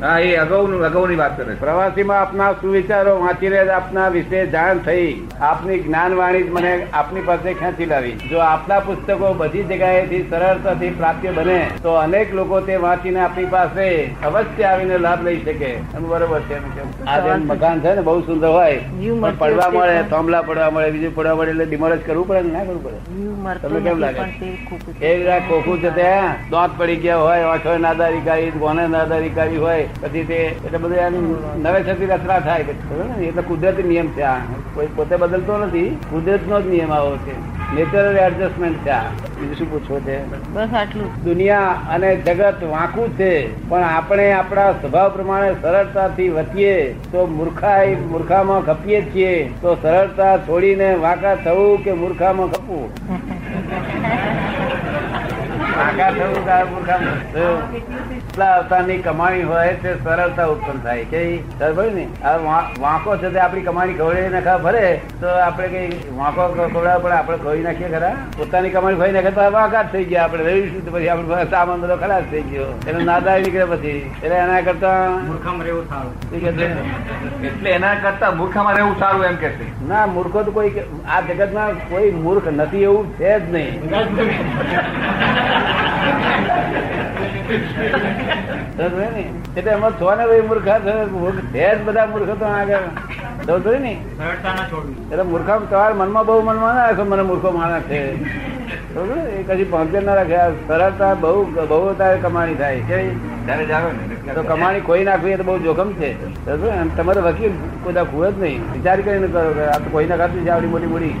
હા એ અગાઉ અગાઉની વાત કરે પ્રવાસીમાં આપના સુવિચારો વાંચીને જ આપના વિશે જાણ થઈ. આપની જ્ઞાનવાણી જ મને આપની પાસે ખેંચી લાવી. જો આપના પુસ્તકો બધી જગ્યાએથી સરળતાથી પ્રાપ્ય બને તો અનેક લોકો તે વાંચીને આપની પાસે અવશ્ય આવીને લાભ લઈ શકે. એમ બરોબર છે એમ આ જેમ મકાન છે ને બહુ સુંદર હોય. પણ પડવા મળે થાંભલા પડવા મળે બીજું પડવા મળે એટલે ડિમોલેજ કરવું પડે ને ના કરવું પડે? તમને કેમ લાગે? એ ખોખું છે. ત્યાં દાંત પડી ગયા હોય આંખો નાદારી કાઢી ગોને નાદારી કાઢી હોય? પછી તે એટલે બધું એની નવે છતી રચના થાય? એટલે કુદરતી નિયમ છે આ. કોઈ પોતે બદલતો નથી કુદરત નો જ નિયમ આવો છે. નેચરલ એડજસ્ટમેન્ટ છે આ. બીજું શું પૂછવું છે? બસ આટલું. દુનિયા અને જગત વાંકું છે પણ આપણે આપણા સ્વભાવ પ્રમાણે સરળતાથી વધીએ તો મૂર્ખાઈ મૂર્ખામાં ખપીએ છીએ તો સરળતા છોડીને વાંકા થવું કે મૂર્ખામાં ખપવું? થવું મૂર્ખામાં અવતારની કમાણી હોય તે સરળતા ઉત્પન્ન થાય. કે ખબર ને વાંકો છે તે આપણી કમાણી ખવડે નાખવા ભરે તો આપણે કઈ વાંકો ખવડાવે પણ આપણે ખોઈ નાખીએ ખરા? પોતાની કમાણી ખોઈ નાખે તો વાંકા થઈ ગયા. આપણે રહીશું તો પછી આપણે સામાન બધો ખરાબ થઈ ગયો. એટલે નાદા નીકળે પછી. એટલે એના કરતા મૂર્ખમ રહેવું સારું. એટલે એના કરતા મૂર્ખામાં રહેવું સારું એમ કે છે. ના મૂર્ખો તો કોઈ આ જગતમાં કોઈ મૂર્ખ નથી એવું છે જ નહીં? એટલે એમાં છો ને ભાઈ મૂર્ખા છે. બધા મૂર્ખ તો આગળ. સમજો ને? એટલે મૂર્ખા તમારા મનમાં બહુ મનમાં ના રાખો મને મૂર્ખો માણસ છે. એ કદી પહોંચે ના રાખે. સરળતા બહુ બહુ તારે કમાણી થાય. કે ત્યારે જ આવે ને? તો કમાણી કોઈ નાખવી એ તો બહુ જોખમ છે. તમારે વકીલ કોઈ ખુર જ નહીં. વિચાર કરીને કરો કે આ તો કોઈ નાખાતી છે આવડી મોટી મોટી.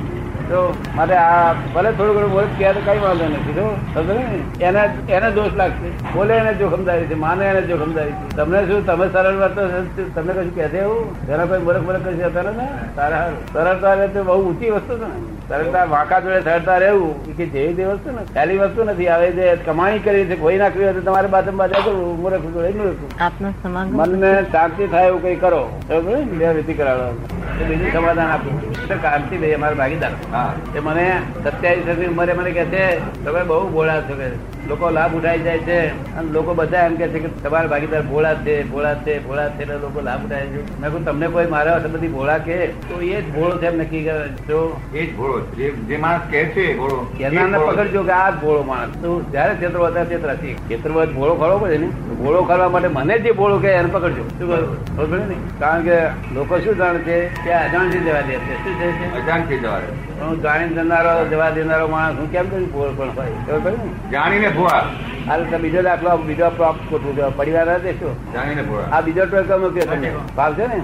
તો માટે આ ભલે થોડું ઘણું બોલે તો કઈ વાંધો નથી તો સમજો ને? એને એને દોષ લાગશે. બોલે એને જોખમદારી છે માને એને જોખમદારી છે. તમને શું તમે સરળ વર્તો તમને કશું કહે છે એવું? તેના કોઈ મરખ બરક કશું હતા ને તારા સરળતા રહે તો બહુ ઊંચી વસ્તુ છે ને. સરળતા વાંકા જોડે સરળતા રહેવું કે જેવી તે વસ્તુ ને. પહેલી વસ્તુ નથી આવે જે કમાણી કરી છે કોઈ નાખવી હોય તો તમારે બાજુ બાજુ કરવું મૂર્ખ જોડે મૂર્ખ મનને શાંતિ થાય એવું કઈ કરો. બરાબર બે વિધિ કરાવો તો બીજું સમાધાન આપું. તો કાંતિ ભાઈ અમારા ભાગીદાર. હા. એ મને સત્યાવીસ વર્ષની ઉંમરે મને કહે છે તમે બહુ ભોળા છો. કે લોકો લાભ ઉઠાઈ જાય છે અને લોકો બધા એમ કે છે કે તમારા ભાગીદાર ભોળા છે ભોળા છે ભોળા છે લોકો લાભ ઉઠાય છે મેં કહું તમને કોઈ મારા સંબંધી ભોળા કે તો એ જ ભોળો છે એમ નક્કી કરે જો એ જ ભોળો છે. જે માણસ કે છે ભોળો કેનારને પકડજો કે આ જ ભોળો માણસ તો જયારે ચેતરો હતા ચેતરાથી ચેતરવત ભોળો ખરો પડે ને ભોળો કરવા માટે મને જે ભોળો કે એને પકડજો શું ખબર ને કારણ કે લોકો શું જાણે છે કે અજાણથી જવા દે છે શું છે અજાણથી જવા દે. હું જાણી જનારો જવા દેનારો માણસ હું કેમ કરું ભોળ પણ હોય ખબર ને જાણીને હાલ તો બીજો દાખલો બીજો પ્રોપ ગોઠવું પરિવાર ના દેશો જાણીને આ બીજો ટ્રેક મૂક્યો તમે? ભાવ છે ને?